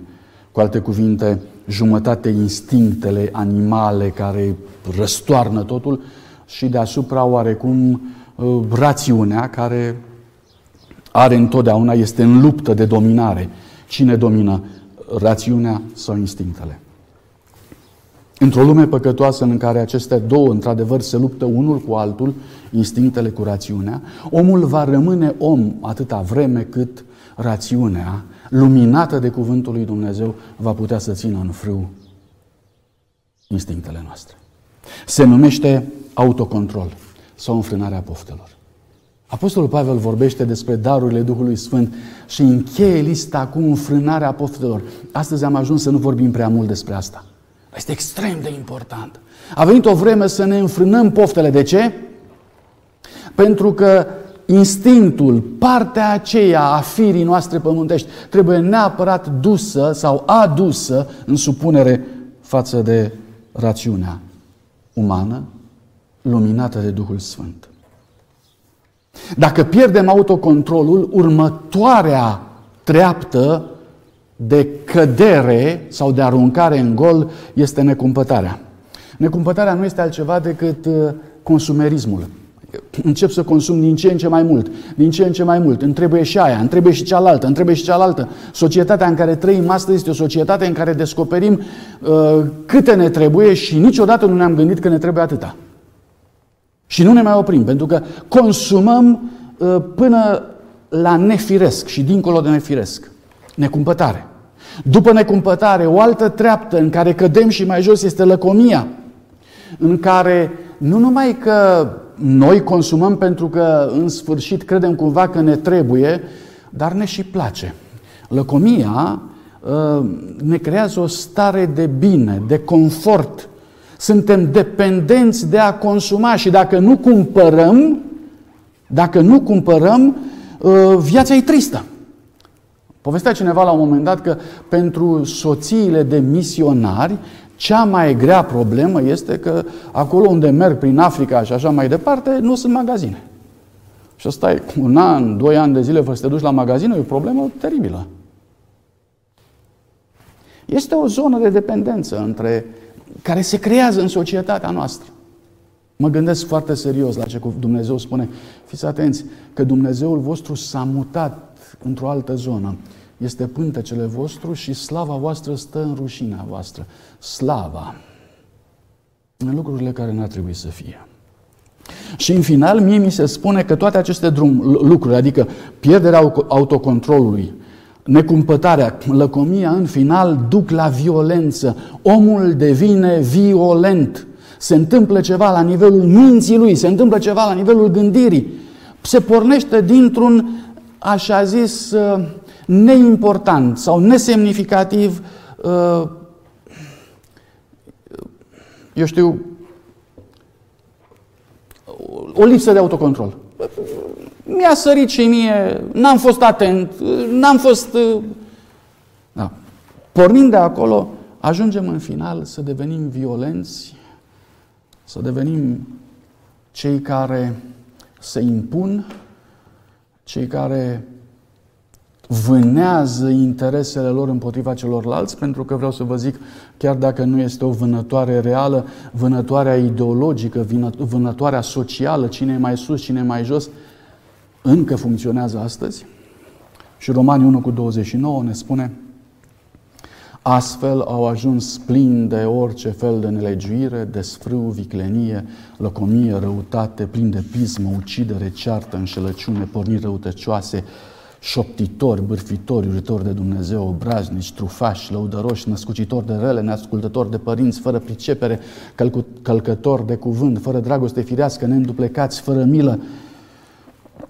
Speaker 1: Cu alte cuvinte, jumătate instinctele animale care răstoarnă totul și deasupra oarecum uh, rațiunea care are întotdeauna, este în luptă de dominare. Cine domină? Rațiunea sau instinctele? Într-o lume păcătoasă în care aceste două, într-adevăr, se luptă unul cu altul, instinctele cu rațiunea, omul va rămâne om atâta vreme cât rațiunea, luminată de Cuvântul lui Dumnezeu, va putea să țină în frâu instinctele noastre. Se numește autocontrol sau înfrânarea poftelor. Apostolul Pavel vorbește despre darurile Duhului Sfânt și încheie lista cu înfrânarea poftelor. Astăzi am ajuns să nu vorbim prea mult despre asta. Este extrem de important. A venit o vreme să ne înfrânăm poftele. De ce? Pentru că instinctul, partea aceea a firii noastre pământești, trebuie neapărat dusă sau adusă în supunere față de rațiunea umană, luminată de Duhul Sfânt. Dacă pierdem autocontrolul, următoarea treaptă de cădere sau de aruncare în gol este necumpătarea. Necumpătarea nu este altceva decât uh, consumerismul. Încep să consum din ce în ce mai mult, din ce în ce mai mult. Îmi trebuie și aia, îmi trebuie și cealaltă, îmi trebuie și cealaltă. Societatea în care trăim astăzi este o societate în care descoperim uh, câte ne trebuie și niciodată nu ne-am gândit că ne trebuie atâta. Și nu ne mai oprim, pentru că consumăm uh, până la nefiresc și dincolo de nefiresc. Necumpătare. După necumpătare, o altă treaptă în care cădem și mai jos este lăcomia, în care nu numai că noi consumăm pentru că în sfârșit credem cumva că ne trebuie, dar ne și place. Lăcomia uh, ne creează o stare de bine, de confort. Suntem dependenți de a consuma și dacă nu cumpărăm, dacă nu cumpărăm, uh, viața e tristă. Povestea cineva la un moment dat că pentru soțiile de misionari, cea mai grea problemă este că acolo unde merg prin Africa și așa mai departe, nu sunt magazine. Și stai un an, doi ani de zile fără să te duci la magazin, e o problemă teribilă. Este o zonă de dependență între, care se creează în societatea noastră. Mă gândesc foarte serios la ce Dumnezeu spune. Fiți atenți că Dumnezeul vostru s-a mutat într-o altă zonă. Este pântecele vostru și slava voastră stă în rușinea voastră. Slava în lucrurile care n-ar trebui să fie. Și în final, mie mi se spune că toate aceste drum, lucruri, adică pierderea autocontrolului, necumpătarea, lăcomia, în final, duc la violență. Omul devine violent. Se întâmplă ceva la nivelul minții lui, se întâmplă ceva la nivelul gândirii. Se pornește dintr-un așa zis, uh, neimportant sau nesemnificativ, uh, eu știu, o lipsă de autocontrol. Mi-a sărit și mie, n-am fost atent, n-am fost... Uh, da. Pornind de acolo, ajungem în final să devenim violenți, să devenim cei care se impun cei care vânează interesele lor împotriva celorlalți, pentru că vreau să vă zic, chiar dacă nu este o vânătoare reală, vânătoarea ideologică, vânătoarea socială, cine e mai sus, cine e mai jos, încă funcționează astăzi. Și Romanii 1 cu 29 ne spune Astfel au ajuns plini de orice fel de nelegiuire, de sfrâu, viclenie, lăcomie, răutate, plin de pismă, ucidere, ceartă, înșelăciune, porniri răutăcioase, șoptitori, bârfitori, uritori de Dumnezeu, obraznici, trufași, lăudăroși, născucitori de rele, neascultători de părinți, fără pricepere, călcători de cuvânt, fără dragoste firească, neînduplecați, fără milă.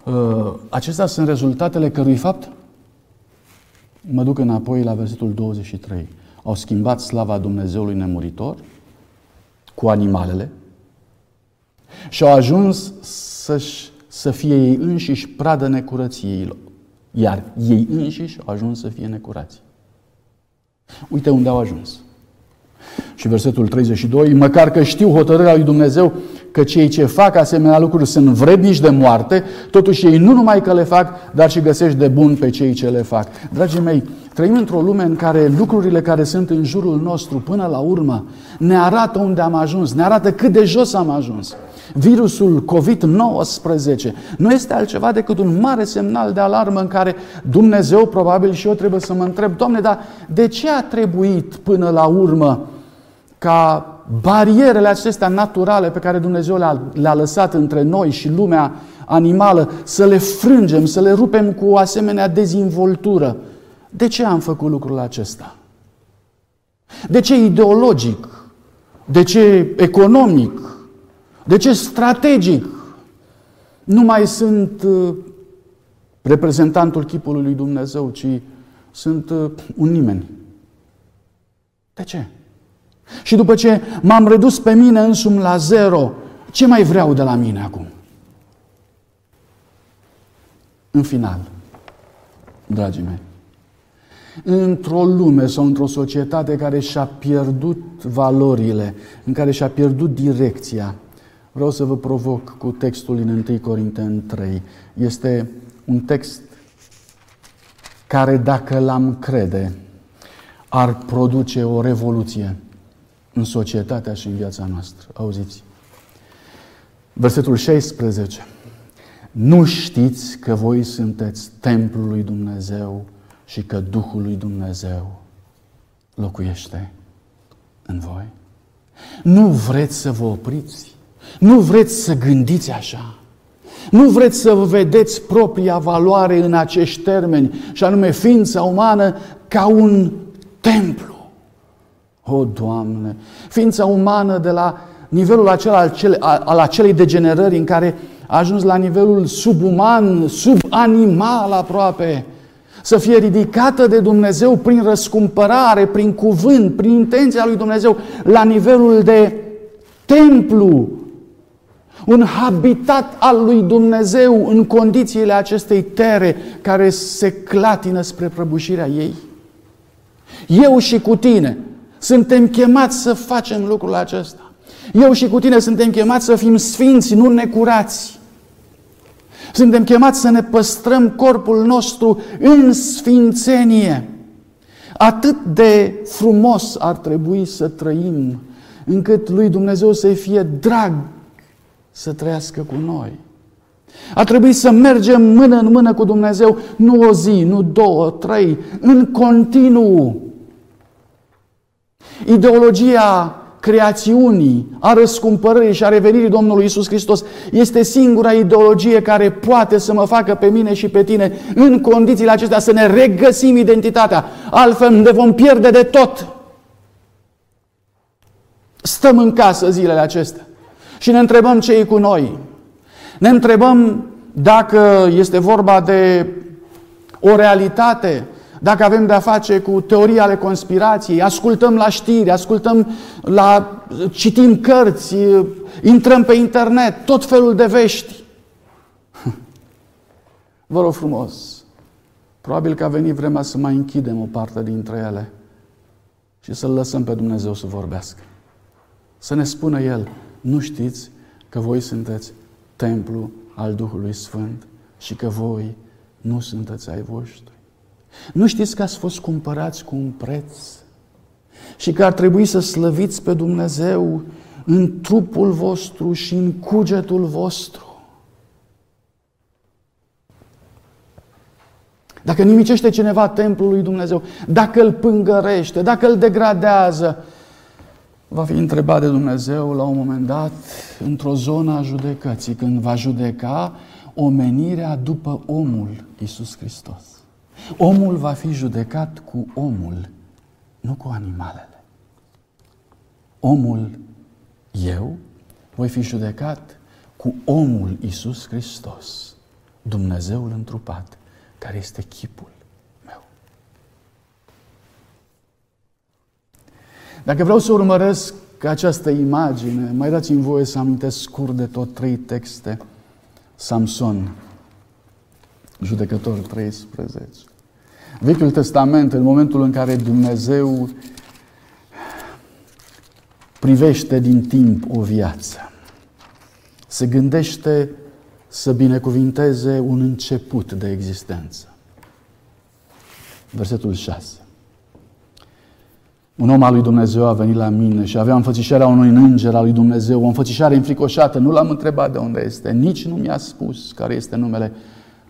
Speaker 1: Uh, acestea sunt rezultatele cărui fapt? Mă duc înapoi la versetul 23. Au schimbat slava Dumnezeului nemuritor cu animalele și au ajuns să să fie ei înșiși pradă necurăției Iar ei înșiși au ajuns să fie necurați. Uite unde au ajuns. Și versetul 32, măcar că știu hotărârea lui Dumnezeu că cei ce fac asemenea lucruri sunt vrednici de moarte, totuși ei nu numai că le fac, dar și găsești de bun pe cei ce le fac. Dragii mei, trăim într-o lume în care lucrurile care sunt în jurul nostru până la urmă ne arată unde am ajuns, ne arată cât de jos am ajuns. Virusul COVID-19 nu este altceva decât un mare semnal de alarmă în care Dumnezeu, probabil și eu trebuie să mă întreb, Doamne, dar de ce a trebuit până la urmă ca barierele acestea naturale pe care Dumnezeu le-a, le lăsat între noi și lumea animală, să le frângem, să le rupem cu o asemenea dezvoltură. De ce am făcut lucrul acesta? De ce ideologic? De ce economic? De ce strategic? Nu mai sunt uh, reprezentantul chipului lui Dumnezeu, ci sunt uh, un nimeni. De ce? Și după ce m-am redus pe mine însumi la zero, ce mai vreau de la mine acum? În final, dragii mei, într-o lume sau într-o societate care și-a pierdut valorile, în care și-a pierdut direcția, vreau să vă provoc cu textul din 1 Corinteni 3. Este un text care, dacă l-am crede, ar produce o revoluție în societatea și în viața noastră. Auziți? Versetul 16. Nu știți că voi sunteți templul lui Dumnezeu și că Duhul lui Dumnezeu locuiește în voi? Nu vreți să vă opriți? Nu vreți să gândiți așa? Nu vreți să vă vedeți propria valoare în acești termeni, și anume ființa umană ca un templu. O, Doamne! Ființa umană de la nivelul acela al, cele, al acelei degenerări în care a ajuns la nivelul subuman, subanimal aproape, să fie ridicată de Dumnezeu prin răscumpărare, prin cuvânt, prin intenția lui Dumnezeu, la nivelul de templu, un habitat al lui Dumnezeu în condițiile acestei tere care se clatină spre prăbușirea ei. Eu și cu tine suntem chemați să facem lucrul acesta. Eu și cu tine suntem chemați să fim sfinți, nu necurați. Suntem chemați să ne păstrăm corpul nostru în sfințenie. Atât de frumos ar trebui să trăim, încât lui Dumnezeu să fie drag să trăiască cu noi. A trebuit să mergem mână în mână cu Dumnezeu, nu o zi, nu două, trei, în continuu. Ideologia creațiunii, a răscumpărării și a revenirii Domnului Isus Hristos este singura ideologie care poate să mă facă pe mine și pe tine în condițiile acestea să ne regăsim identitatea. Altfel ne vom pierde de tot. Stăm în casă zilele acestea și ne întrebăm ce e cu noi. Ne întrebăm dacă este vorba de o realitate, dacă avem de-a face cu teorii ale conspirației, ascultăm la știri, ascultăm la, citim cărți, intrăm pe internet, tot felul de vești. Vă rog frumos, probabil că a venit vremea să mai închidem o parte dintre ele și să-L lăsăm pe Dumnezeu să vorbească. Să ne spună El, nu știți că voi sunteți templu al Duhului Sfânt și că voi nu sunteți ai voștri. Nu știți că ați fost cumpărați cu un preț și că ar trebui să slăviți pe Dumnezeu în trupul vostru și în cugetul vostru. Dacă nimicește cineva templul lui Dumnezeu, dacă îl pângărește, dacă îl degradează, va fi întrebat de Dumnezeu la un moment dat într-o zonă a judecății, când va judeca omenirea după omul Iisus Hristos. Omul va fi judecat cu omul, nu cu animalele. Omul, eu, voi fi judecat cu omul Iisus Hristos, Dumnezeul întrupat, care este chipul Dacă vreau să urmăresc această imagine, mai dați-mi voie să amintesc scurt de tot trei texte. Samson, judecător 13. Vechiul Testament, în momentul în care Dumnezeu privește din timp o viață, se gândește să binecuvinteze un început de existență. Versetul 6. Un om al lui Dumnezeu a venit la mine și avea înfățișarea unui înger al lui Dumnezeu, o înfățișare înfricoșată. Nu l-am întrebat de unde este, nici nu mi-a spus care este numele,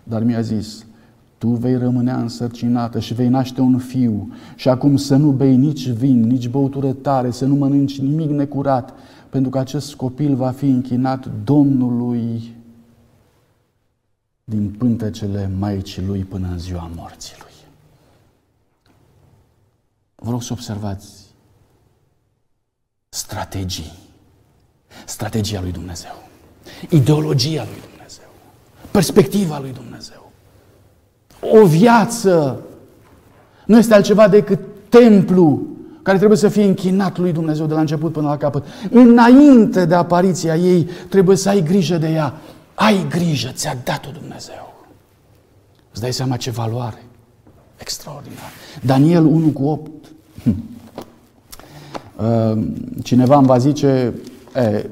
Speaker 1: dar mi-a zis, tu vei rămâne însărcinată și vei naște un fiu și acum să nu bei nici vin, nici băutură tare, să nu mănânci nimic necurat, pentru că acest copil va fi închinat Domnului din pântecele Maicii lui până în ziua morții lui. Vă rog să observați strategii. Strategia lui Dumnezeu. Ideologia lui Dumnezeu. Perspectiva lui Dumnezeu. O viață nu este altceva decât templu care trebuie să fie închinat lui Dumnezeu de la început până la capăt. Înainte de apariția ei, trebuie să ai grijă de ea. Ai grijă, ți-a dat-o Dumnezeu. Îți dai seama ce valoare. Extraordinar. Daniel 1 cu 8. Hm. Uh, cineva îmi va zice, e,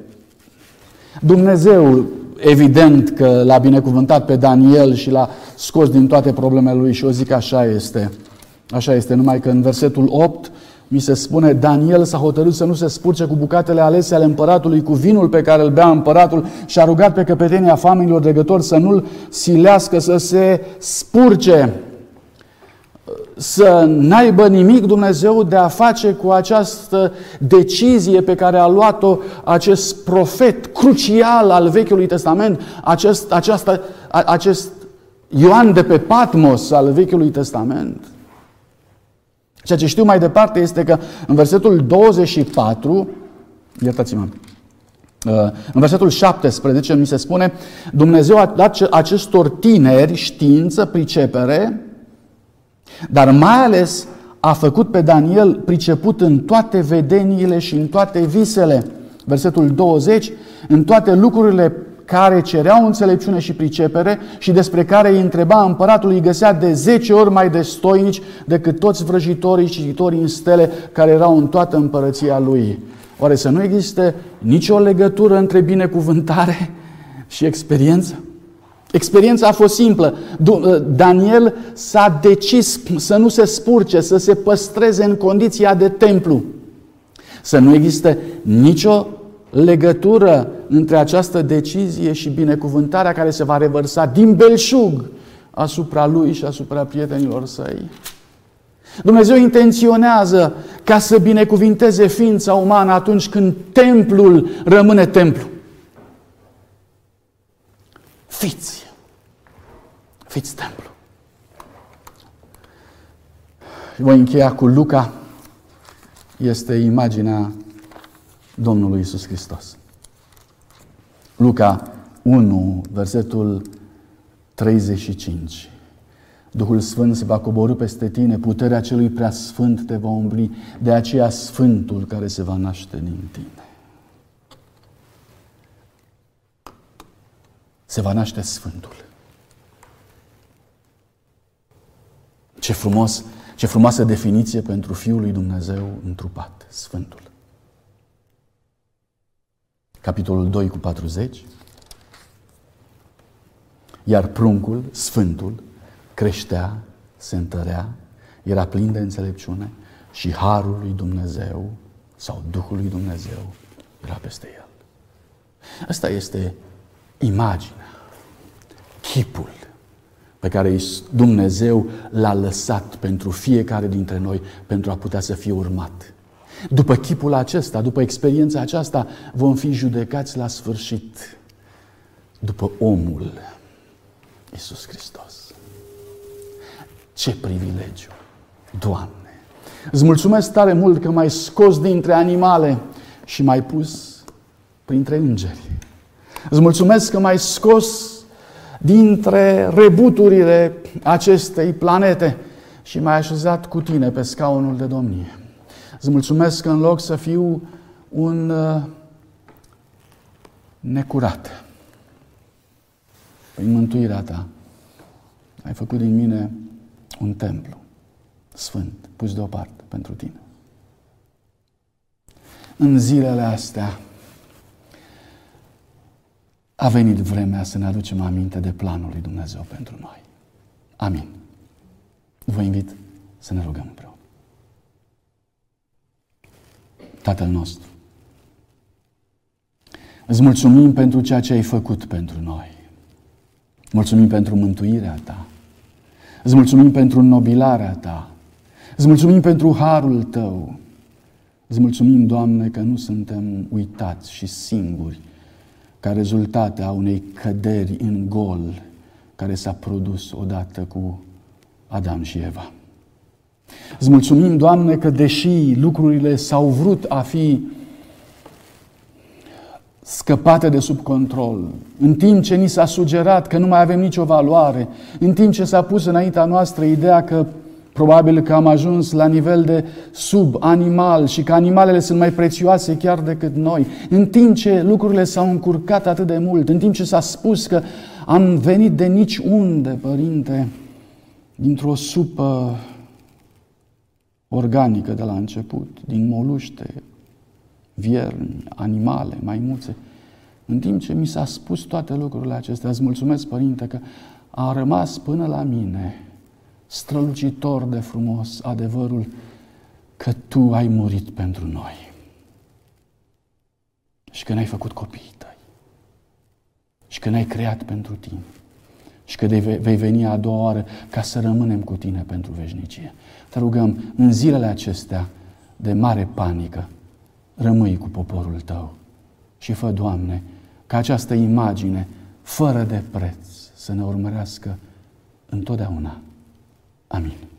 Speaker 1: Dumnezeu, evident că l-a binecuvântat pe Daniel și l-a scos din toate problemele lui și o zic așa este. Așa este, numai că în versetul 8 mi se spune, Daniel s-a hotărât să nu se spurce cu bucatele alese ale împăratului, cu vinul pe care îl bea împăratul și a rugat pe căpetenia familiilor dregători să nu-l silească să se spurce să n-aibă nimic Dumnezeu de a face cu această decizie pe care a luat-o acest profet crucial al Vechiului Testament, acest, această, acest Ioan de pe Patmos al Vechiului Testament. Ceea ce știu mai departe este că în versetul 24, iertați-mă, uh, în versetul 17 mi se spune Dumnezeu a dat acestor tineri știință, pricepere, dar mai ales a făcut pe Daniel priceput în toate vedeniile și în toate visele. Versetul 20, în toate lucrurile care cereau înțelepciune și pricepere și despre care îi întreba împăratul, îi găsea de 10 ori mai destoinici decât toți vrăjitorii și cititorii în stele care erau în toată împărăția lui. Oare să nu existe nicio legătură între binecuvântare și experiență? Experiența a fost simplă. Uh, Daniel s-a decis să nu se spurce, să se păstreze în condiția de templu. Să nu existe nicio legătură între această decizie și binecuvântarea care se va revărsa din belșug asupra lui și asupra prietenilor săi. Dumnezeu intenționează ca să binecuvinteze ființa umană atunci când templul rămâne templu. Fiți! Fiți templu! Voi încheia cu Luca. Este imaginea Domnului Isus Hristos. Luca 1, versetul 35. Duhul Sfânt se va coborâ peste tine, puterea celui prea sfânt te va umbri, de aceea Sfântul care se va naște din tine. Se va naște Sfântul. Ce frumos, ce frumoasă definiție pentru Fiul lui Dumnezeu întrupat, Sfântul capitolul 2 cu 40. Iar pruncul, sfântul, creștea, se întărea, era plin de înțelepciune și harul lui Dumnezeu sau Duhul lui Dumnezeu era peste el. Asta este imaginea, chipul pe care Dumnezeu l-a lăsat pentru fiecare dintre noi pentru a putea să fie urmat. După chipul acesta, după experiența aceasta, vom fi judecați la sfârșit după omul Iisus Hristos. Ce privilegiu! Doamne! Îți mulțumesc tare mult că m-ai scos dintre animale și m-ai pus printre îngeri. Îți mulțumesc că m-ai scos dintre rebuturile acestei planete și m-ai așezat cu tine pe scaunul de domnie. Îți mulțumesc că în loc să fiu un uh, necurat, prin mântuirea ta, ai făcut din mine un templu sfânt, pus deoparte pentru tine. În zilele astea a venit vremea să ne aducem aminte de planul lui Dumnezeu pentru noi. Amin. Vă invit să ne rugăm împreună. Tatăl nostru. Îți mulțumim pentru ceea ce ai făcut pentru noi. Mulțumim pentru mântuirea ta. Îți mulțumim pentru nobilarea Ta. Îți mulțumim pentru harul Tău. Îți mulțumim, Doamne, că nu suntem uitați și singuri ca rezultate a unei căderi în gol care s-a produs odată cu Adam și Eva. Îți mulțumim, Doamne, că deși lucrurile s-au vrut a fi scăpate de sub control, în timp ce ni s-a sugerat că nu mai avem nicio valoare, în timp ce s-a pus înaintea noastră ideea că probabil că am ajuns la nivel de sub-animal și că animalele sunt mai prețioase chiar decât noi, în timp ce lucrurile s-au încurcat atât de mult, în timp ce s-a spus că am venit de nici unde, Părinte, dintr-o supă organică de la început, din moluște, vierni, animale, maimuțe. În timp ce mi s-a spus toate lucrurile acestea, îți mulțumesc, Părinte, că a rămas până la mine strălucitor de frumos adevărul că Tu ai murit pentru noi și că ne-ai făcut copiii Tăi și că ne-ai creat pentru Tine și că vei veni a doua oară ca să rămânem cu Tine pentru veșnicie. Te rugăm, în zilele acestea de mare panică, rămâi cu poporul Tău și fă, Doamne, ca această imagine, fără de preț, să ne urmărească întotdeauna. Amin.